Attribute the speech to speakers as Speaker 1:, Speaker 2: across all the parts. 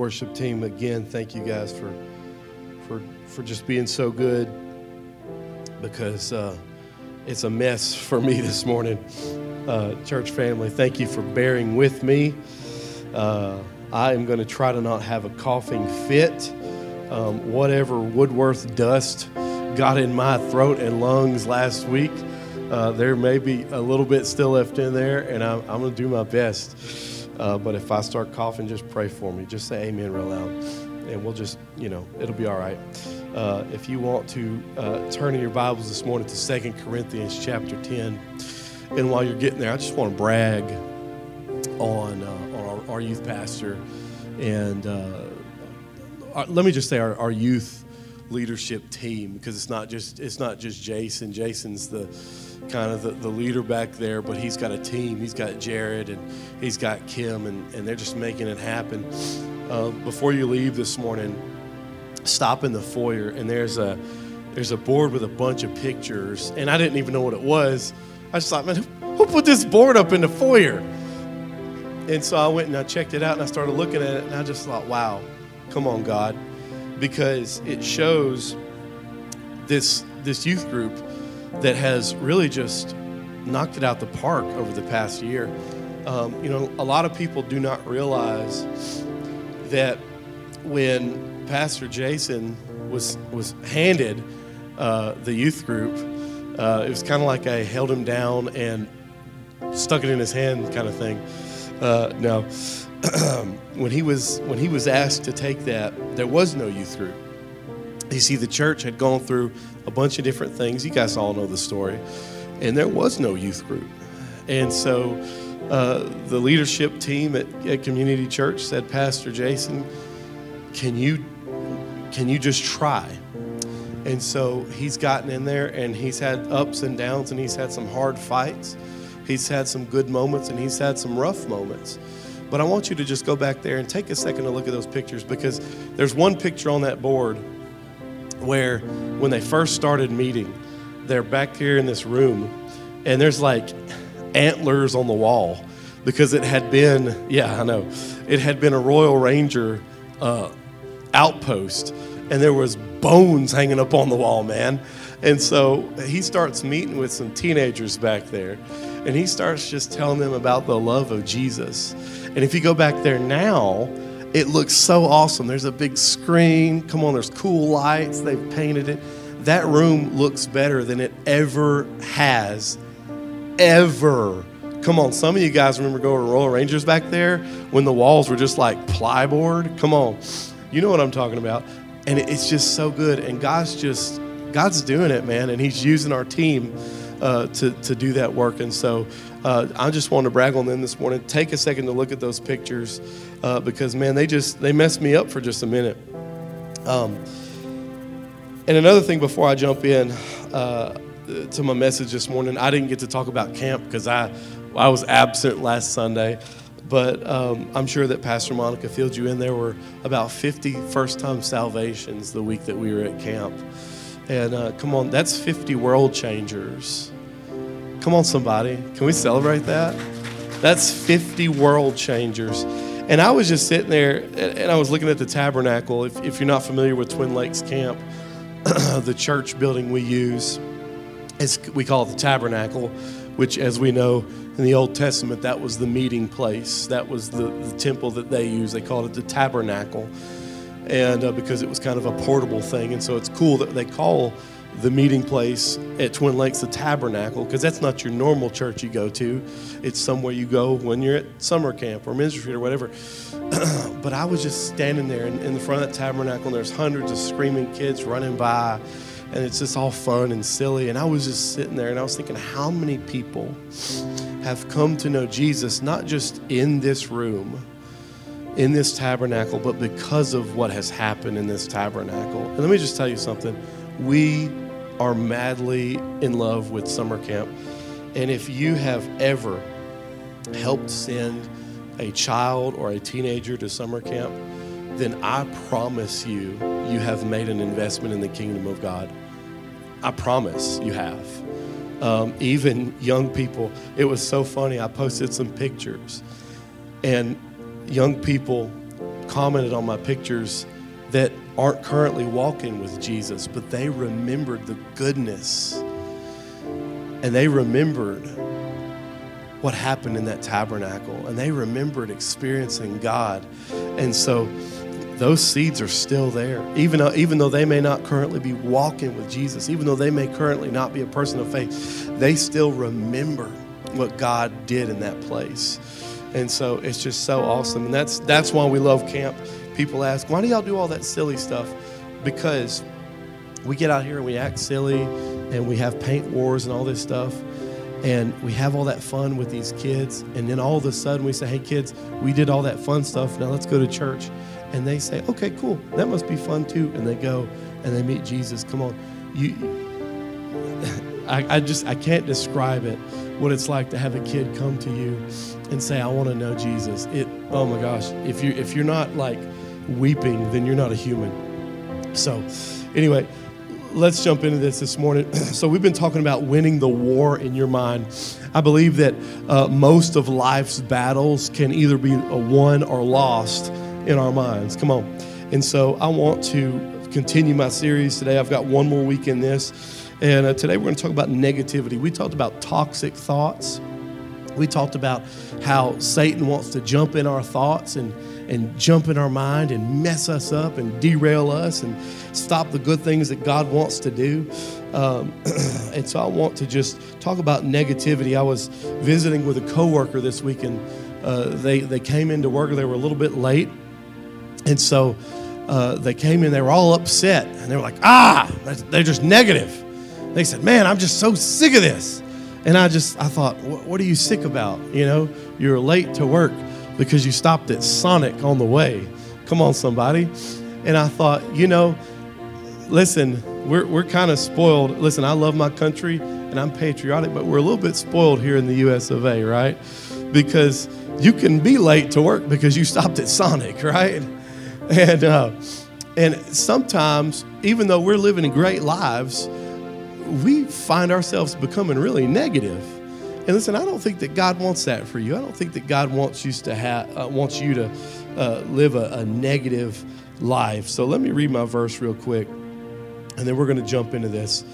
Speaker 1: worship team, again, thank you guys for for for just being so good because uh, it's a mess for me this morning. Uh, church family, thank you for bearing with me. Uh, I am going to try to not have a coughing fit. Um, whatever Woodworth dust got in my throat and lungs last week, uh, there may be a little bit still left in there, and I'm, I'm going to do my best. Uh, but if I start coughing, just pray for me. Just say amen real loud, and we'll just, you know, it'll be all right. Uh, if you want to uh, turn in your Bibles this morning to Second Corinthians chapter 10, and while you're getting there, I just want to brag on, uh, on our, our, youth pastor and uh, our, let me just say our, our youth leadership team because it's not just it's not just Jason. Jason's the kind of the, the leader back there, but he's got a team. He's got Jared and he's got Kim, and, and they're just making it happen. Uh, before you leave this morning, stop in the foyer, and there's a there's a board with a bunch of pictures, and I didn't even know what it was. I just thought, man, who put this board up in the foyer? And so I went and I checked it out, and I started looking at it, and I just thought, wow, come on, God, because it shows this this youth group that has really just knocked it out the park over the past year. Um, you know, a lot of people do not realize that when Pastor Jason was was handed uh, the youth group, uh, it was kind of like I held him down and stuck it in his hand, kind of thing. Uh, no, when he was when he was asked to take that, there was no youth group. You see, the church had gone through a bunch of different things. You guys all know the story, and there was no youth group. And so, uh, the leadership team at, at Community Church said, "Pastor Jason, can you can you just try?" And so he's gotten in there, and he's had ups and downs, and he's had some hard fights. He's had some good moments, and he's had some rough moments. But I want you to just go back there and take a second to look at those pictures because there's one picture on that board where when they first started meeting, they're back here in this room and there's like antlers on the wall because it had been, yeah, I know, it had been a Royal Ranger uh, outpost and there was bones hanging up on the wall, man. And so he starts meeting with some teenagers back there and he starts just telling them about the love of Jesus. And if you go back there now, it looks so awesome. There's a big screen. Come on, there's cool lights. They've painted it. That room looks better than it ever has. Ever. Come on, some of you guys remember going to Royal Rangers back there when the walls were just like plyboard? Come on. You know what I'm talking about. And it's just so good. And God's just, God's doing it, man. And He's using our team uh, to, to do that work. And so uh, I just want to brag on them this morning. Take a second to look at those pictures uh, because, man, they just they messed me up for just a minute. Um, and another thing before I jump in uh, to my message this morning, I didn't get to talk about camp because I, I was absent last Sunday. But um, I'm sure that Pastor Monica filled you in. There were about 50 first time salvations the week that we were at camp. And uh, come on, that's 50 world changers. Come on, somebody. Can we celebrate that? That's 50 world changers. And I was just sitting there and I was looking at the tabernacle. If, if you're not familiar with Twin Lakes Camp, the church building we use, is, we call it the tabernacle, which, as we know in the Old Testament, that was the meeting place. That was the, the temple that they used. They called it the tabernacle and uh, because it was kind of a portable thing. And so it's cool that they call the meeting place at Twin Lakes the Tabernacle because that's not your normal church you go to. It's somewhere you go when you're at summer camp or ministry or whatever. but I was just standing there in, in the front of that tabernacle, and there's hundreds of screaming kids running by, and it's just all fun and silly. And I was just sitting there, and I was thinking, how many people have come to know Jesus not just in this room? in this tabernacle, but because of what has happened in this tabernacle. And let me just tell you something. We are madly in love with summer camp. And if you have ever helped send a child or a teenager to summer camp, then I promise you, you have made an investment in the kingdom of God. I promise you have. Um, even young people, it was so funny. I posted some pictures, and young people commented on my pictures that aren't currently walking with Jesus, but they remembered the goodness and they remembered what happened in that tabernacle and they remembered experiencing God. And so those seeds are still there. Even though, even though they may not currently be walking with Jesus, even though they may currently not be a person of faith, they still remember what God did in that place. And so it's just so awesome. And that's that's why we love camp. People ask, why do y'all do all that silly stuff? Because we get out here and we act silly and we have paint wars and all this stuff and we have all that fun with these kids and then all of a sudden we say hey kids we did all that fun stuff now let's go to church. And they say okay cool that must be fun too and they go and they meet jesus. Come on. You I, I just i can't describe it what it's like to have a kid come to you and say i want to know jesus. It oh my gosh if you if you're not like weeping then you're not a human so anyway let's jump into this this morning. so, we've been talking about winning the war in your mind. I believe that uh, most of life's battles can either be won or lost in our minds. Come on. And so, I want to continue my series today. I've got one more week in this. And uh, today, we're going to talk about negativity. We talked about toxic thoughts. We talked about how Satan wants to jump in our thoughts and and jump in our mind and mess us up and derail us and stop the good things that God wants to do. Um, and so I want to just talk about negativity. I was visiting with a coworker this week and uh, they, they came into work, they were a little bit late. And so uh, they came in, they were all upset and they were like, ah, they're just negative. They said, man, I'm just so sick of this. And I just, I thought, what are you sick about? You know, you're late to work because you stopped at Sonic on the way. Come on, somebody. And I thought, you know, listen, we're, we're kind of spoiled. Listen, I love my country and I'm patriotic, but we're a little bit spoiled here in the US of A, right? Because you can be late to work because you stopped at Sonic, right? And, uh, and sometimes, even though we're living great lives, we find ourselves becoming really negative and listen, I don't think that God wants that for you. I don't think that God wants you to have uh, wants you to uh, live a, a negative life. So let me read my verse real quick, and then we're going to jump into this.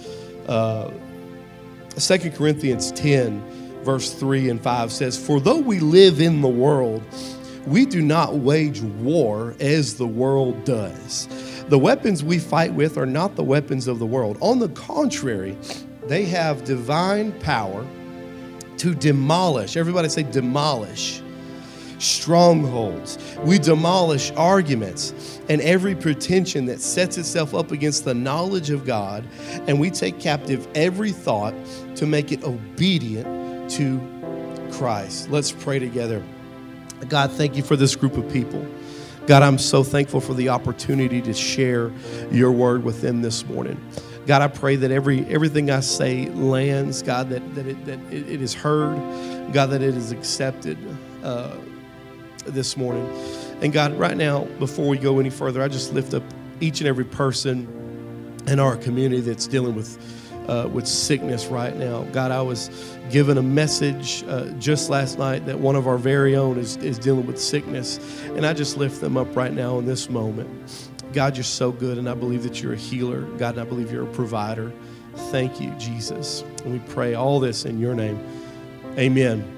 Speaker 1: Uh, 2 Corinthians 10, verse 3 and 5 says, For though we live in the world, we do not wage war as the world does. The weapons we fight with are not the weapons of the world. On the contrary, they have divine power to demolish. Everybody say demolish. Strongholds. We demolish arguments and every pretension that sets itself up against the knowledge of God, and we take captive every thought to make it obedient to Christ. Let's pray together. God, thank you for this group of people. God, I'm so thankful for the opportunity to share your word with them this morning. God, I pray that every everything I say lands, God, that, that, it, that it, it is heard, God, that it is accepted uh, this morning. And God, right now, before we go any further, I just lift up each and every person in our community that's dealing with uh, with sickness right now. God, I was given a message uh, just last night that one of our very own is, is dealing with sickness, and I just lift them up right now in this moment. God, you're so good, and I believe that you're a healer. God, and I believe you're a provider. Thank you, Jesus. And we pray all this in your name. Amen.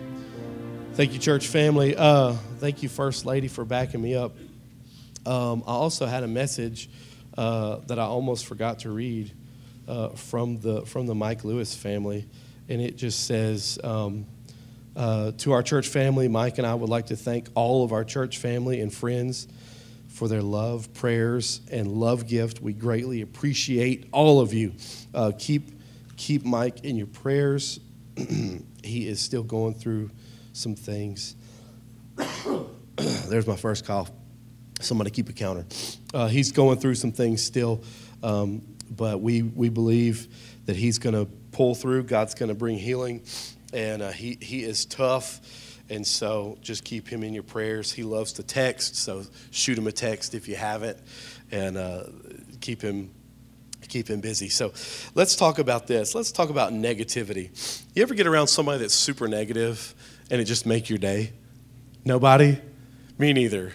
Speaker 1: Thank you, church family. Uh, thank you, First Lady, for backing me up. Um, I also had a message uh, that I almost forgot to read uh, from the from the Mike Lewis family, and it just says. Um, uh, to our church family, Mike and I would like to thank all of our church family and friends for their love, prayers, and love gift. We greatly appreciate all of you. Uh, keep, keep Mike in your prayers. he is still going through some things. There's my first cough. Somebody keep a counter. Uh, he's going through some things still, um, but we, we believe that he's going to pull through. God's going to bring healing, and uh, he, he is tough and so just keep him in your prayers. He loves to text, so shoot him a text if you haven't, and uh, keep him keep him busy. So let's talk about this. Let's talk about negativity. You ever get around somebody that's super negative and it just make your day? Nobody? Me neither.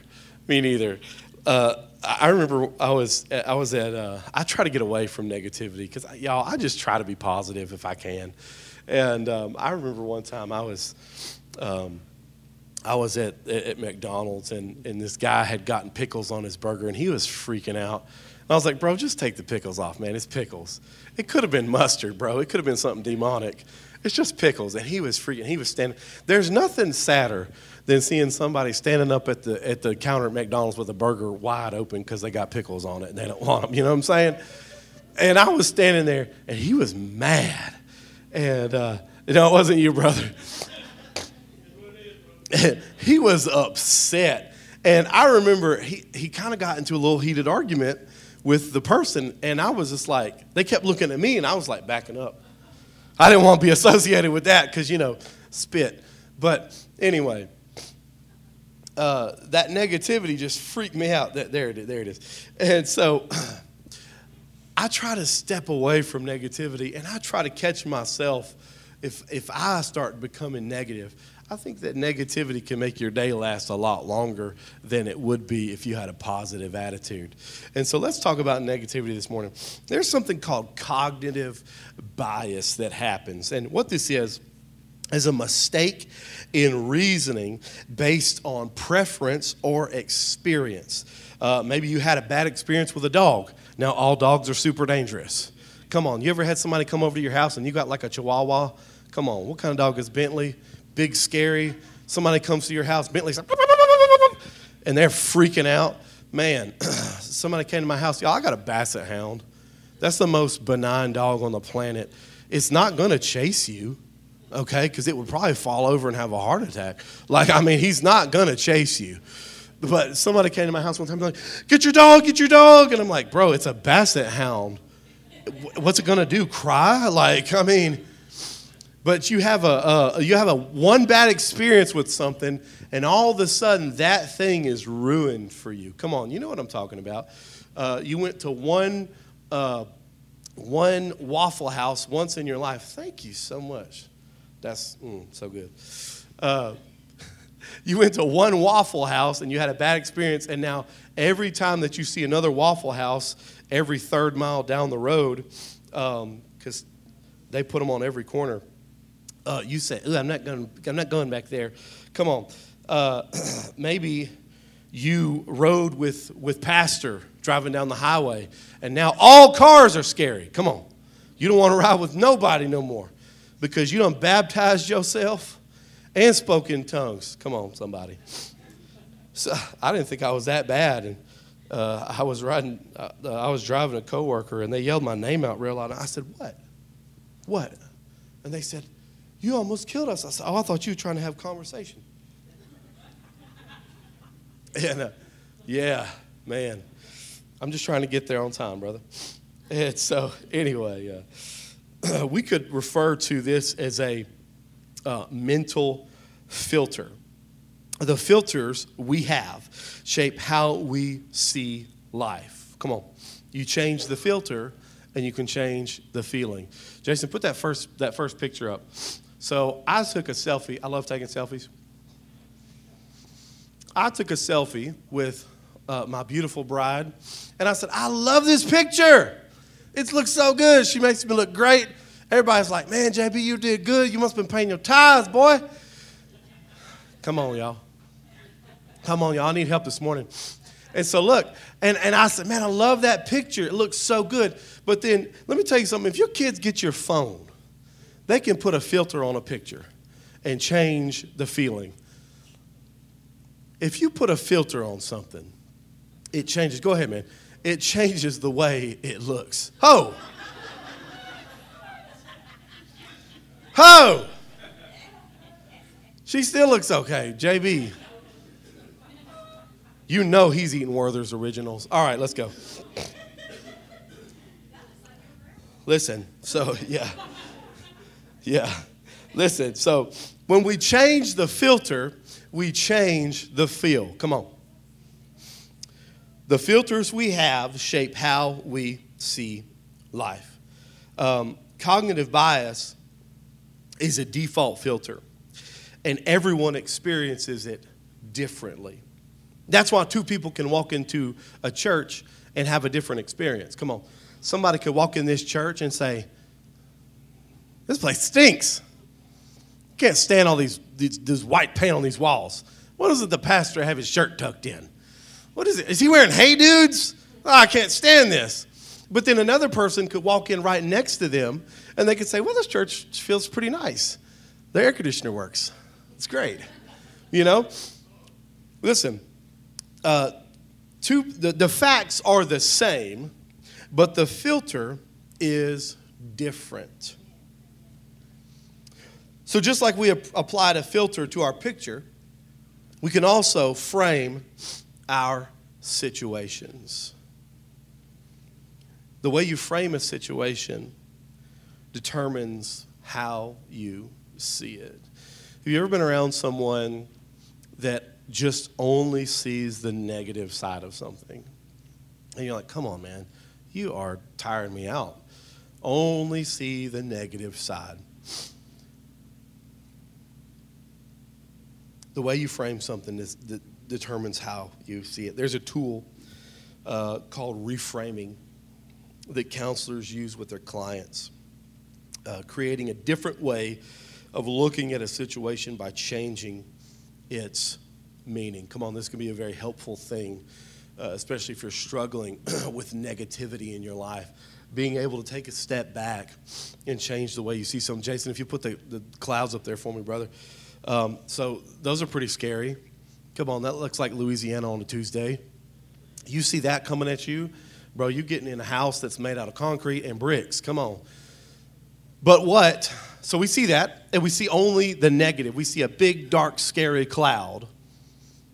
Speaker 1: Me neither. Uh, I remember I was I was at uh, I try to get away from negativity because y'all I just try to be positive if I can, and um, I remember one time I was um, I was at at McDonald's and and this guy had gotten pickles on his burger and he was freaking out. And I was like, bro, just take the pickles off, man. It's pickles. It could have been mustard, bro. It could have been something demonic. It's just pickles. And he was freaking. He was standing. There's nothing sadder than seeing somebody standing up at the at the counter at McDonald's with a burger wide open because they got pickles on it and they don't want them. You know what I'm saying? And I was standing there, and he was mad. And uh, no, it wasn't you, brother. he was upset. And I remember he, he kind of got into a little heated argument with the person, and I was just like, they kept looking at me, and I was like backing up. I didn't want to be associated with that because, you know, spit. But anyway, uh, that negativity just freaked me out. That, There. There it is. And so I try to step away from negativity and I try to catch myself if, if I start becoming negative. I think that negativity can make your day last a lot longer than it would be if you had a positive attitude. And so let's talk about negativity this morning. There's something called cognitive bias that happens. And what this is, is a mistake in reasoning based on preference or experience. Uh, maybe you had a bad experience with a dog. Now, all dogs are super dangerous. Come on, you ever had somebody come over to your house and you got like a chihuahua? Come on, what kind of dog is Bentley? Big, scary. Somebody comes to your house, Bentley's like, and they're freaking out. Man, somebody came to my house. Y'all, I got a basset hound. That's the most benign dog on the planet. It's not going to chase you okay? Because it would probably fall over and have a heart attack. Like, I mean, he's not going to chase you. But somebody came to my house one time, like, get your dog, get your dog. And I'm like, bro, it's a basset hound. What's it going to do? Cry? Like, I mean, but you have a, you have a one bad experience with something, and all of a sudden that thing is ruined for you. Come on, you know what I'm talking about. Uh, you went to one, uh, one Waffle House once in your life. Thank you so much. That's mm, so good. Uh, you went to one Waffle House and you had a bad experience, and now every time that you see another Waffle House, every third mile down the road, because um, they put them on every corner, uh, you say, "I'm not going. I'm not going back there." Come on. Uh, maybe you rode with with Pastor driving down the highway, and now all cars are scary. Come on. You don't want to ride with nobody no more because you don't baptize yourself and spoke in tongues. Come on, somebody. So I didn't think I was that bad, and uh, I was riding. Uh, I was driving a coworker, and they yelled my name out real loud. I said, "What? What?" And they said, "You almost killed us." I said, "Oh, I thought you were trying to have conversation." and uh, yeah, man, I'm just trying to get there on time, brother. And so anyway. Uh, we could refer to this as a uh, mental filter. The filters we have shape how we see life. Come on. You change the filter and you can change the feeling. Jason, put that first, that first picture up. So I took a selfie. I love taking selfies. I took a selfie with uh, my beautiful bride, and I said, I love this picture. It looks so good. She makes me look great. Everybody's like, man, JB, you did good. You must have been paying your tithes, boy. Come on, y'all. Come on, y'all. I need help this morning. And so, look, and, and I said, man, I love that picture. It looks so good. But then, let me tell you something. If your kids get your phone, they can put a filter on a picture and change the feeling. If you put a filter on something, it changes. Go ahead, man it changes the way it looks. Ho! Ho! She still looks okay. JB. You know he's eating Werther's originals. All right, let's go. Listen, so yeah. Yeah. Listen, so when we change the filter, we change the feel. Come on. The filters we have shape how we see life. Um, cognitive bias is a default filter, and everyone experiences it differently. That's why two people can walk into a church and have a different experience. Come on. Somebody could walk in this church and say, This place stinks. Can't stand all these, these this white paint on these walls. What does the pastor have his shirt tucked in? What is it? Is he wearing hey dudes? Oh, I can't stand this. But then another person could walk in right next to them and they could say, Well, this church feels pretty nice. The air conditioner works. It's great. You know? Listen, uh, two, the, the facts are the same, but the filter is different. So, just like we applied a filter to our picture, we can also frame our situations. The way you frame a situation determines how you see it. Have you ever been around someone that just only sees the negative side of something? And you're like, come on, man, you are tiring me out. Only see the negative side. The way you frame something is, determines how you see it. There's a tool uh, called reframing that counselors use with their clients, uh, creating a different way of looking at a situation by changing its meaning. Come on, this can be a very helpful thing, uh, especially if you're struggling with negativity in your life. Being able to take a step back and change the way you see something. Jason, if you put the, the clouds up there for me, brother. Um, so those are pretty scary. Come on, that looks like Louisiana on a Tuesday. You see that coming at you, bro, you're getting in a house that's made out of concrete and bricks. Come on. But what? So we see that, and we see only the negative. We see a big, dark, scary cloud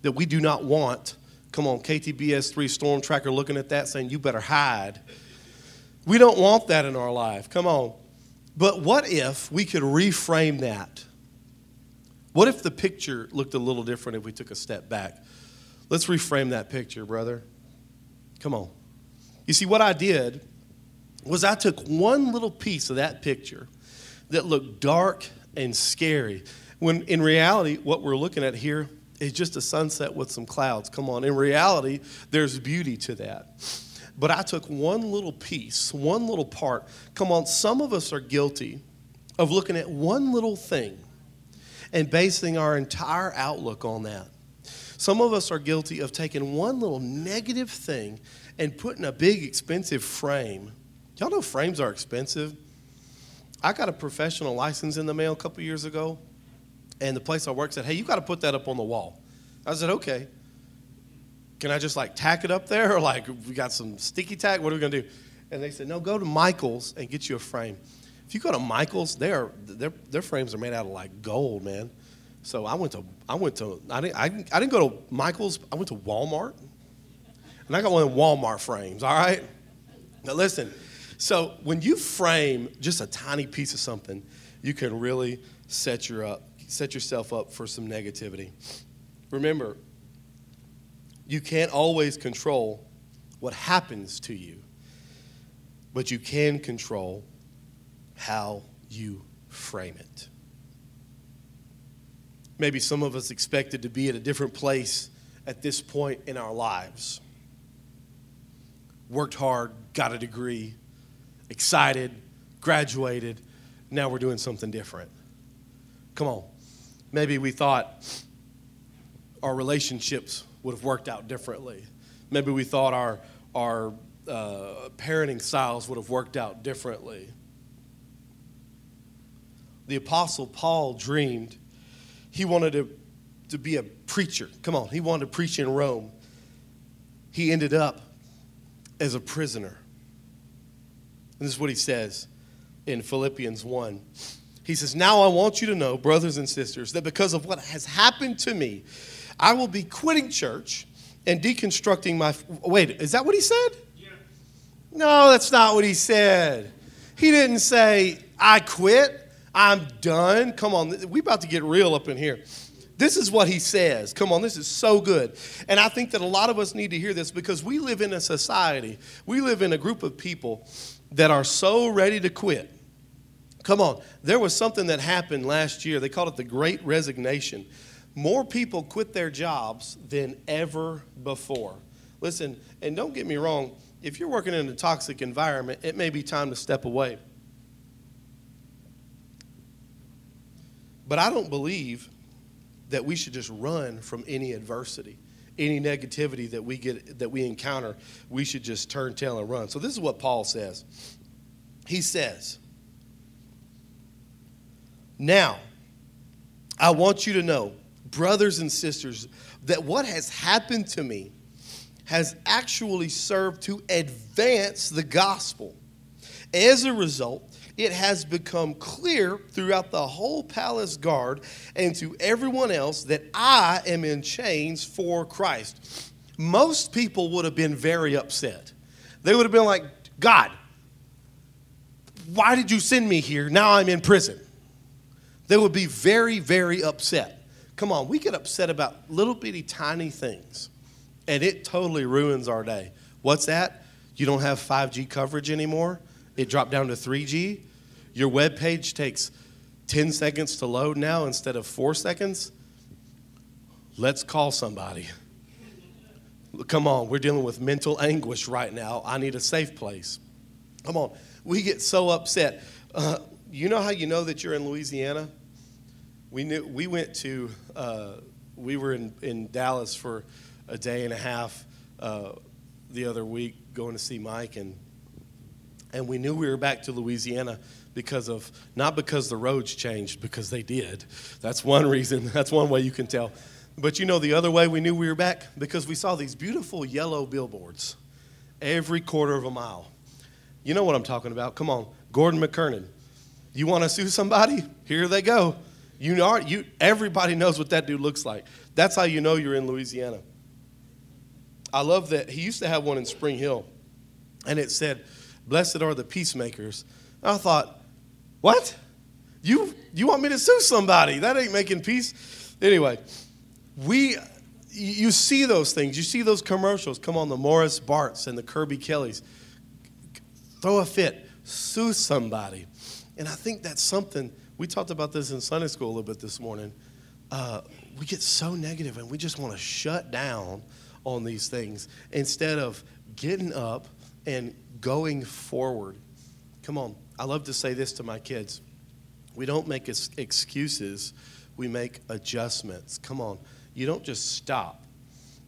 Speaker 1: that we do not want. Come on, KTBS 3 Storm Tracker looking at that saying, You better hide. We don't want that in our life. Come on. But what if we could reframe that? What if the picture looked a little different if we took a step back? Let's reframe that picture, brother. Come on. You see, what I did was I took one little piece of that picture that looked dark and scary, when in reality, what we're looking at here is just a sunset with some clouds. Come on. In reality, there's beauty to that. But I took one little piece, one little part. Come on, some of us are guilty of looking at one little thing and basing our entire outlook on that. Some of us are guilty of taking one little negative thing and putting a big expensive frame. Y'all know frames are expensive. I got a professional license in the mail a couple years ago, and the place I work said, "Hey, you got to put that up on the wall." I said, "Okay." Can I just like tack it up there, or like we got some sticky tack? What are we gonna do? And they said, "No, go to Michael's and get you a frame." If you go to Michael's, their their their frames are made out of like gold, man. So I went to I went to I didn't I, I didn't go to Michael's. I went to Walmart, and I got one of Walmart frames. All right. Now listen. So when you frame just a tiny piece of something, you can really set your up set yourself up for some negativity. Remember, you can't always control what happens to you, but you can control how you frame it. Maybe some of us expected to be at a different place at this point in our lives. Worked hard, got a degree, excited, graduated. Now we're doing something different. Come on. Maybe we thought our relationships would have worked out differently. Maybe we thought our, our uh, parenting styles would have worked out differently the Apostle Paul dreamed he wanted to, to be a preacher. Come on, he wanted to preach in Rome. He ended up as a prisoner. And this is what he says in Philippians 1. He says, Now I want you to know, brothers and sisters, that because of what has happened to me, I will be quitting church and deconstructing my. Wait, is that what he said? Yeah. No, that's not what he said. He didn't say, I quit. I'm done. Come on, we about to get real up in here. This is what he says. Come on, this is so good. And I think that a lot of us need to hear this because we live in a society, we live in a group of people that are so ready to quit. Come on, there was something that happened last year. They called it the Great Resignation. more people quit their jobs than ever before. Listen, and don't get me wrong, if you're working in a toxic environment, it may be time to step away. But I don't believe that we should just run from any adversity, any negativity that we get that we encounter. We should just turn tail and run. So this is what Paul says. He says, "Now, I want you to know, brothers and sisters, that what has happened to me has actually served to advance the gospel. As a result, it has become clear throughout the whole palace guard and to everyone else that I am in chains for Christ. Most people would have been very upset. They would have been like, God, why did you send me here? Now I'm in prison. They would be very, very upset. Come on, we get upset about little bitty tiny things, and it totally ruins our day. What's that? You don't have 5G coverage anymore? It dropped down to 3G? Your web page takes 10 seconds to load now instead of four seconds? Let's call somebody. Come on, we're dealing with mental anguish right now. I need a safe place. Come on, we get so upset. Uh, you know how you know that you're in Louisiana? We knew we went to uh, we were in, in Dallas for a day and a half uh, the other week going to see Mike and and we knew we were back to Louisiana because of not because the roads changed because they did. That's one reason. That's one way you can tell. But you know the other way we knew we were back because we saw these beautiful yellow billboards every quarter of a mile. You know what I'm talking about. Come on, Gordon McKernan. You want to sue somebody? Here they go. You know, you, everybody knows what that dude looks like. That's how you know you're in Louisiana. I love that. He used to have one in Spring Hill, and it said, Blessed are the peacemakers. I thought, what? You, you want me to sue somebody? That ain't making peace. Anyway, we, you see those things. You see those commercials. Come on, the Morris Barts and the Kirby Kellys. Throw a fit, sue somebody. And I think that's something we talked about this in Sunday school a little bit this morning. Uh, we get so negative and we just want to shut down on these things instead of getting up and going forward. Come on, I love to say this to my kids. We don't make excuses, we make adjustments. Come on, you don't just stop.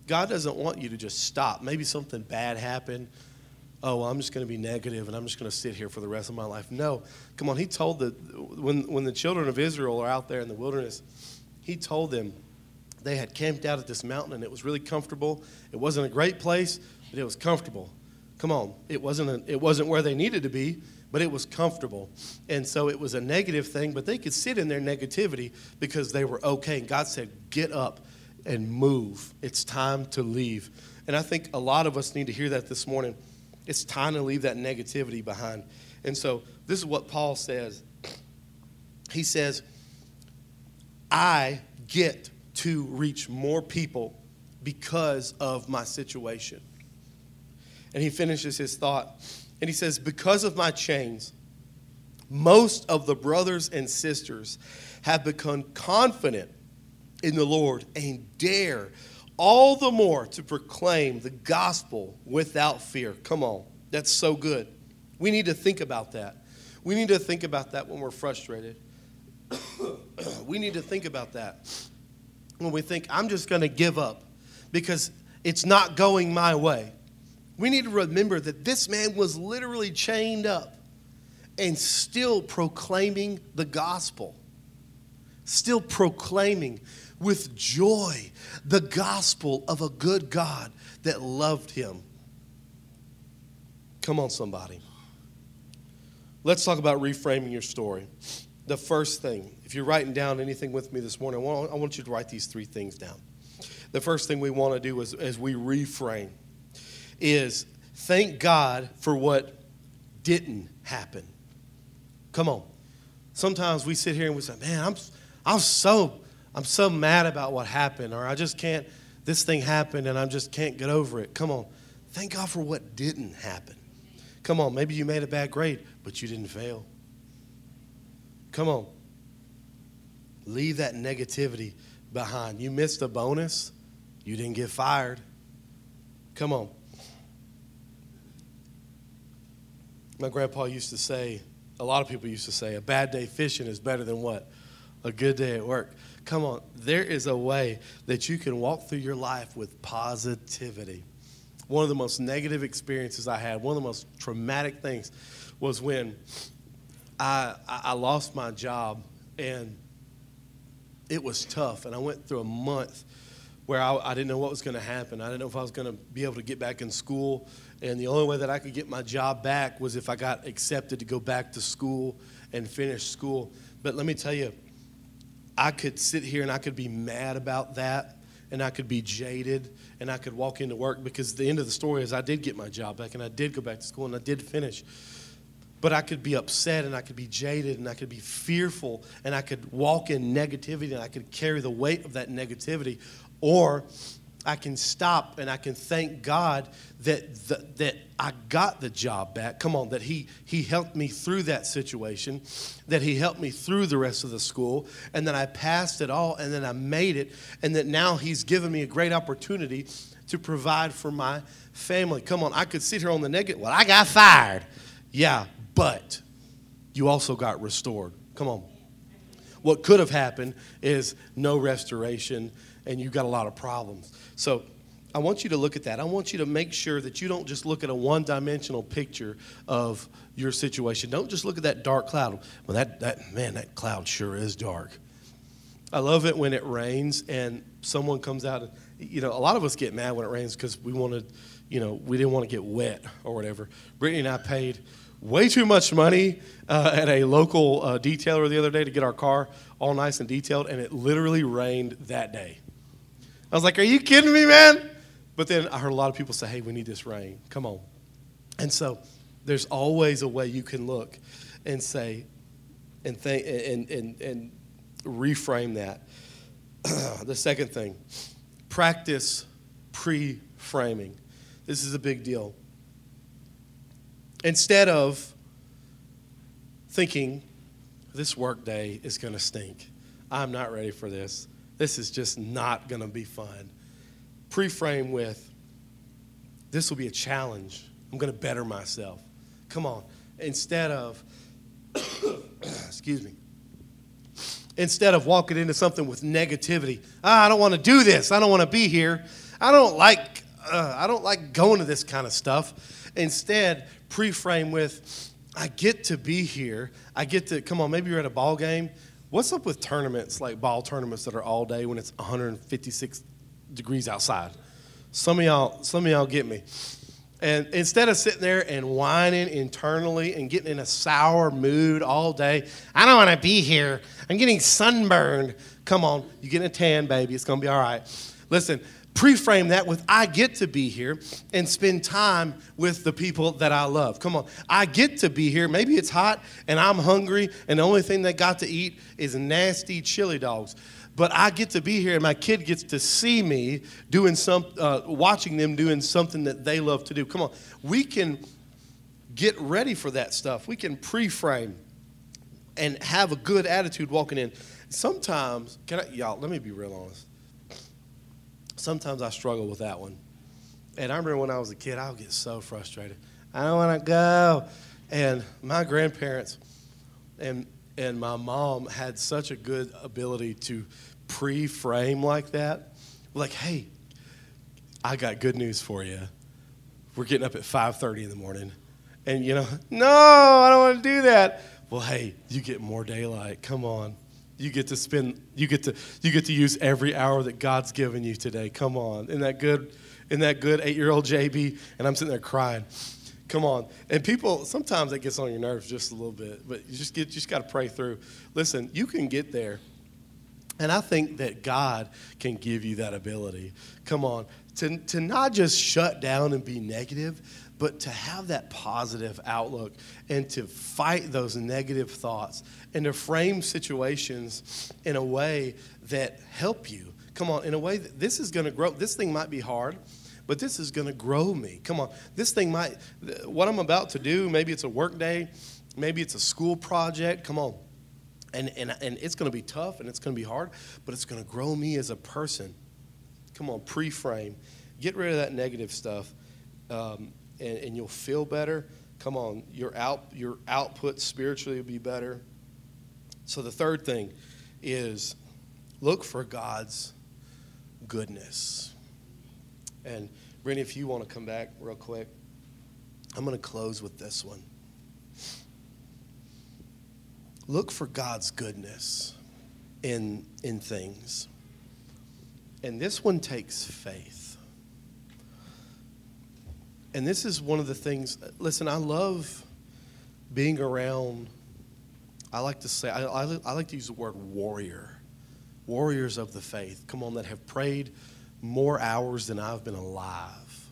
Speaker 1: God doesn't want you to just stop. Maybe something bad happened oh, well, I'm just going to be negative and I'm just going to sit here for the rest of my life. No, come on. He told the when when the children of Israel are out there in the wilderness, he told them they had camped out at this mountain and it was really comfortable. It wasn't a great place, but it was comfortable. Come on, it wasn't a, it wasn't where they needed to be, but it was comfortable. And so it was a negative thing, but they could sit in their negativity because they were okay. And God said, "Get up and move. It's time to leave." And I think a lot of us need to hear that this morning it's time to leave that negativity behind. And so this is what Paul says. He says, I get to reach more people because of my situation. And he finishes his thought and he says, Because of my chains, most of the brothers and sisters have become confident in the Lord and dare all the more to proclaim the gospel without fear. Come on, that's so good. We need to think about that. We need to think about that when we're frustrated. we need to think about that when we think, I'm just going to give up because it's not going my way. We need to remember that this man was literally chained up and still proclaiming the gospel, still proclaiming with joy the gospel of a good God that loved him. Come on, somebody. Let's talk about reframing your story. The first thing, if you're writing down anything with me this morning, I want, you to write these three things down. The first thing we want to do is, as we reframe is thank God for what didn't happen. Come on. Sometimes we sit here and we say, man, I'm, I'm so I'm so mad about what happened, or I just can't, this thing happened and I just can't get over it. Come on. Thank God for what didn't happen. Come on. Maybe you made a bad grade, but you didn't fail. Come on. Leave that negativity behind. You missed a bonus, you didn't get fired. Come on. My grandpa used to say, a lot of people used to say, a bad day fishing is better than what? A good day at work. Come on, there is a way that you can walk through your life with positivity. One of the most negative experiences I had, one of the most traumatic things, was when I, I lost my job and it was tough. And I went through a month where I, I didn't know what was going to happen. I didn't know if I was going to be able to get back in school. And the only way that I could get my job back was if I got accepted to go back to school and finish school. But let me tell you, I could sit here and I could be mad about that and I could be jaded and I could walk into work because the end of the story is I did get my job back and I did go back to school and I did finish. But I could be upset and I could be jaded and I could be fearful and I could walk in negativity and I could carry the weight of that negativity. Or I can stop and I can thank God that, the, that I got the job back. Come on, that he, he helped me through that situation, that He helped me through the rest of the school, and that I passed it all, and then I made it, and that now He's given me a great opportunity to provide for my family. Come on, I could sit here on the negative. Well, I got fired. Yeah, but you also got restored. Come on. What could have happened is no restoration and you've got a lot of problems. So I want you to look at that. I want you to make sure that you don't just look at a one dimensional picture of your situation. Don't just look at that dark cloud. Well, that, that, man, that cloud sure is dark. I love it when it rains and someone comes out. And, you know, a lot of us get mad when it rains because we wanted, you know, we didn't want to get wet or whatever. Brittany and I paid way too much money uh, at a local uh, detailer the other day to get our car all nice and detailed, and it literally rained that day. I was like, Are you kidding me, man? But then I heard a lot of people say, Hey, we need this rain. Come on. And so there's always a way you can look and say, and, think, and, and, and reframe that. the second thing, practice pre framing. This is a big deal. Instead of thinking, this workday is going to stink, I'm not ready for this. This is just not going to be fun. Preframe with this will be a challenge. I'm going to better myself. Come on. Instead of, excuse me, instead of walking into something with negativity, ah, I don't want to do this. I don't want to be here. I don't like, uh, I don't like going to this kind of stuff. Instead, preframe with, I get to be here. I get to, come on, maybe you're at a ball game What's up with tournaments like ball tournaments that are all day when it's 156 degrees outside? Some of y'all, some of y'all get me. And instead of sitting there and whining internally and getting in a sour mood all day, I don't want to be here. I'm getting sunburned. Come on, you getting a tan, baby. It's gonna be all right. Listen, preframe that with I get to be here and spend time with the people that I love. Come on. I get to be here. Maybe it's hot and I'm hungry and the only thing they got to eat is nasty chili dogs. But I get to be here and my kid gets to see me doing some uh, watching them doing something that they love to do. Come on. We can get ready for that stuff. We can pre-frame and have a good attitude walking in. Sometimes, can I, y'all, let me be real honest sometimes I struggle with that one. And I remember when I was a kid, I would get so frustrated. I don't want to go. And my grandparents and, and my mom had such a good ability to pre frame like that. Like, hey, I got good news for you. We're getting up at 5:30 in the morning. And you know, no, I don't want to do that. Well, hey, you get more daylight. Come on. You get to spend, you get to, you get to use every hour that God's given you today. Come on. Isn't that good? Isn't that good? Eight year old JB. And I'm sitting there crying. Come on. And people, sometimes it gets on your nerves just a little bit, but you just get, you just got to pray through. Listen, you can get there. And I think that God can give you that ability. Come on. To, to not just shut down and be negative, but to have that positive outlook and to fight those negative thoughts and to frame situations in a way that help you. Come on, in a way that this is going to grow. This thing might be hard, but this is going to grow me. Come on, this thing might, what I'm about to do, maybe it's a work day, maybe it's a school project. Come on. And, and, and it's going to be tough and it's going to be hard, but it's going to grow me as a person. Come on, pre frame. Get rid of that negative stuff, um, and, and you'll feel better. Come on, your, out, your output spiritually will be better. So, the third thing is look for God's goodness. And, Brittany, if you want to come back real quick, I'm going to close with this one. Look for God's goodness in, in things. And this one takes faith. And this is one of the things, listen, I love being around, I like to say, I, I, I like to use the word warrior, warriors of the faith. Come on, that have prayed more hours than I've been alive.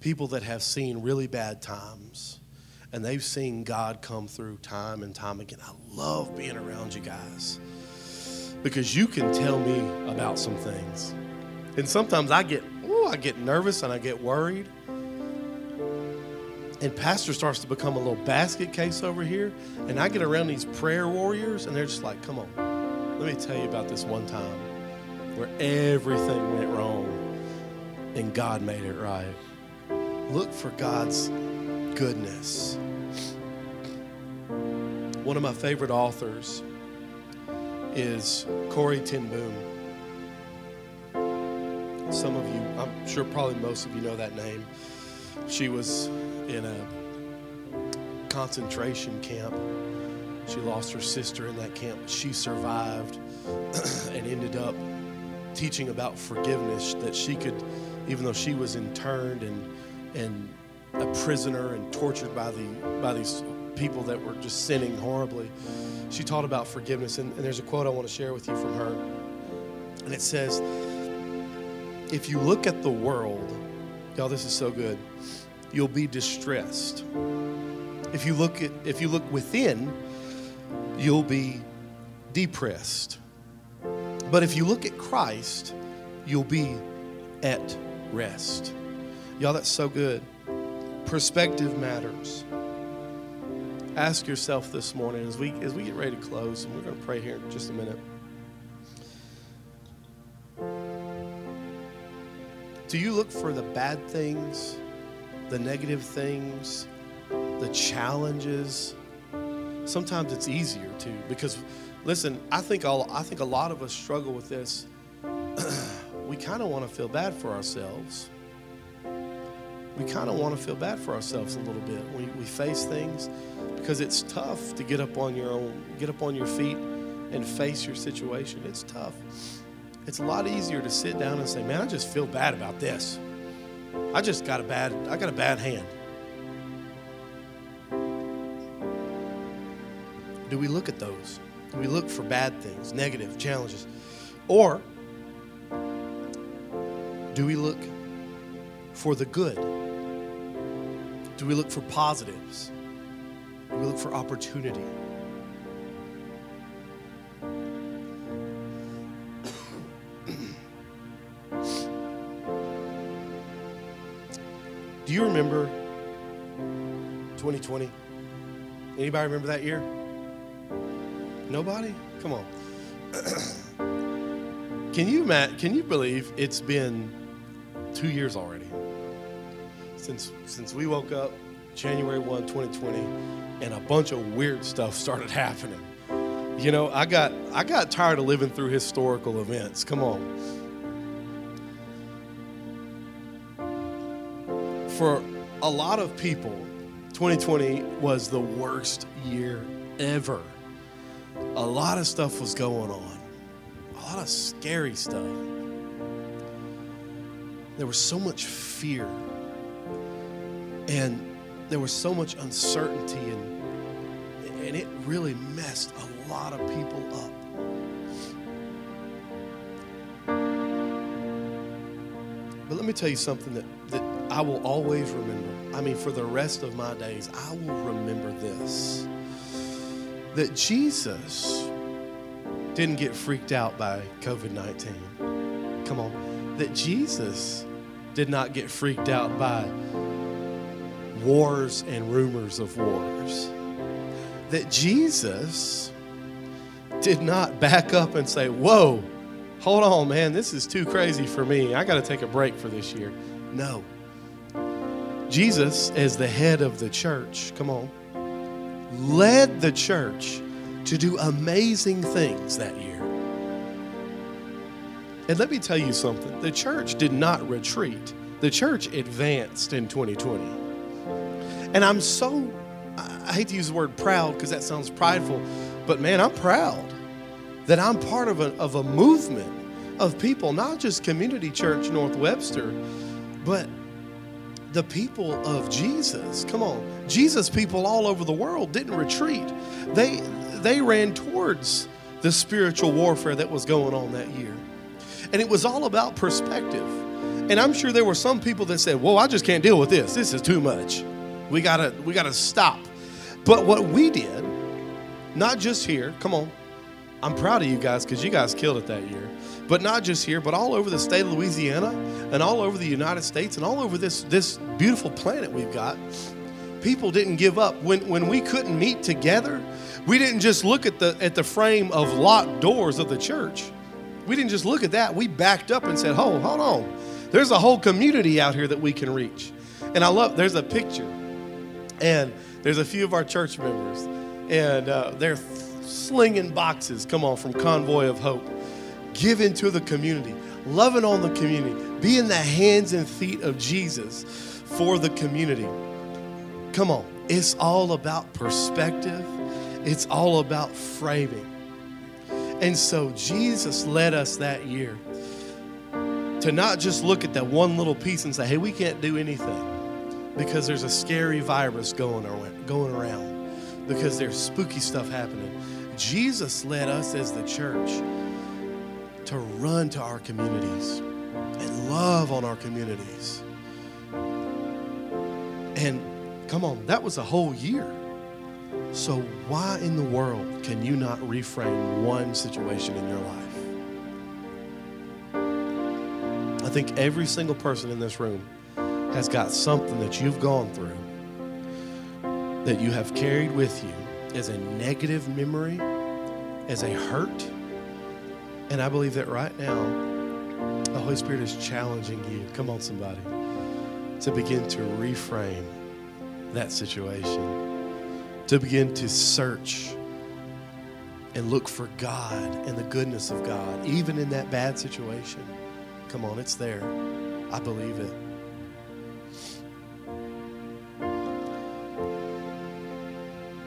Speaker 1: People that have seen really bad times and they've seen God come through time and time again. I love being around you guys because you can tell me about some things. And sometimes I get, oh, I get nervous and I get worried. And pastor starts to become a little basket case over here, and I get around these prayer warriors, and they're just like, "Come on, let me tell you about this one time where everything went wrong, and God made it right." Look for God's goodness. One of my favorite authors is Corrie ten Boom. Some of you, I'm sure probably most of you know that name. She was in a concentration camp. She lost her sister in that camp. She survived and ended up teaching about forgiveness that she could, even though she was interned and and a prisoner and tortured by the by these people that were just sinning horribly. She taught about forgiveness, and, and there's a quote I want to share with you from her, and it says, "If you look at the world, y'all, this is so good. You'll be distressed. If you look at if you look within, you'll be depressed. But if you look at Christ, you'll be at rest." Y'all, that's so good. Perspective matters. Ask yourself this morning as we as we get ready to close, and we're going to pray here in just a minute. Do you look for the bad things, the negative things, the challenges? Sometimes it's easier to because listen, I think all I think a lot of us struggle with this. we kind of want to feel bad for ourselves we kind of want to feel bad for ourselves a little bit. We, we face things because it's tough to get up on your own, get up on your feet and face your situation. It's tough. It's a lot easier to sit down and say, "Man, I just feel bad about this. I just got a bad, I got a bad hand." Do we look at those? Do we look for bad things, negative challenges, or do we look for the good? Do we look for positives? Do we look for opportunity? Do you remember 2020? Anybody remember that year? Nobody? Come on. can you Matt, can you believe it's been 2 years already? since since we woke up January 1, 2020, and a bunch of weird stuff started happening. You know, I got I got tired of living through historical events. Come on. For a lot of people, 2020 was the worst year ever. A lot of stuff was going on. A lot of scary stuff. There was so much fear and there was so much uncertainty, and, and it really messed a lot of people up. But let me tell you something that, that I will always remember. I mean, for the rest of my days, I will remember this that Jesus didn't get freaked out by COVID 19. Come on. That Jesus did not get freaked out by wars and rumors of wars. That Jesus did not back up and say, Whoa, hold on, man, this is too crazy for me. I got to take a break for this year. No. Jesus, as the head of the church, come on, led the church to do amazing things that year. And let me tell you something the church did not retreat, the church advanced in 2020. And I'm so, I hate to use the word proud because that sounds prideful, but man, I'm proud that I'm part of a, of a movement of people, not just Community Church North Webster, but the people of Jesus. Come on. Jesus people all over the world didn't retreat. They they ran towards the spiritual warfare that was going on that year. And it was all about perspective. And I'm sure there were some people that said, "Whoa, I just can't deal with this. This is too much. We got to we got to stop." But what we did, not just here, come on. I'm proud of you guys cuz you guys killed it that year. But not just here, but all over the state of Louisiana and all over the United States and all over this this beautiful planet we've got. People didn't give up. When when we couldn't meet together, we didn't just look at the at the frame of locked doors of the church. We didn't just look at that. We backed up and said, "Oh, hold on. There's a whole community out here that we can reach." And I love. There's a picture, and there's a few of our church members, and uh, they're slinging boxes. Come on, from Convoy of Hope, giving to the community, loving on the community, being the hands and feet of Jesus for the community. Come on, it's all about perspective. It's all about framing. And so Jesus led us that year to not just look at that one little piece and say, hey, we can't do anything because there's a scary virus going around, going around because there's spooky stuff happening. Jesus led us as the church to run to our communities and love on our communities. And come on, that was a whole year. So, why in the world can you not reframe one situation in your life? I think every single person in this room has got something that you've gone through that you have carried with you as a negative memory, as a hurt. And I believe that right now, the Holy Spirit is challenging you. Come on, somebody, to begin to reframe that situation to begin to search and look for God and the goodness of God, even in that bad situation. Come on, it's there. I believe it.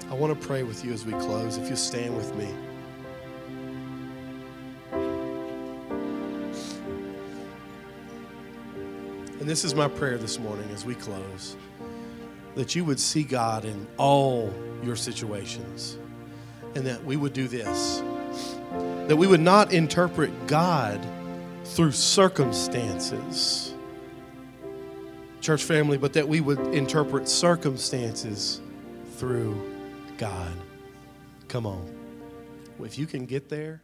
Speaker 1: I want to pray with you as we close. If you stand with me. And this is my prayer this morning as we close that you would see God in all your situations. And that we would do this that we would not interpret God through circumstances, church family, but that we would interpret circumstances through God. Come on. If you can get there,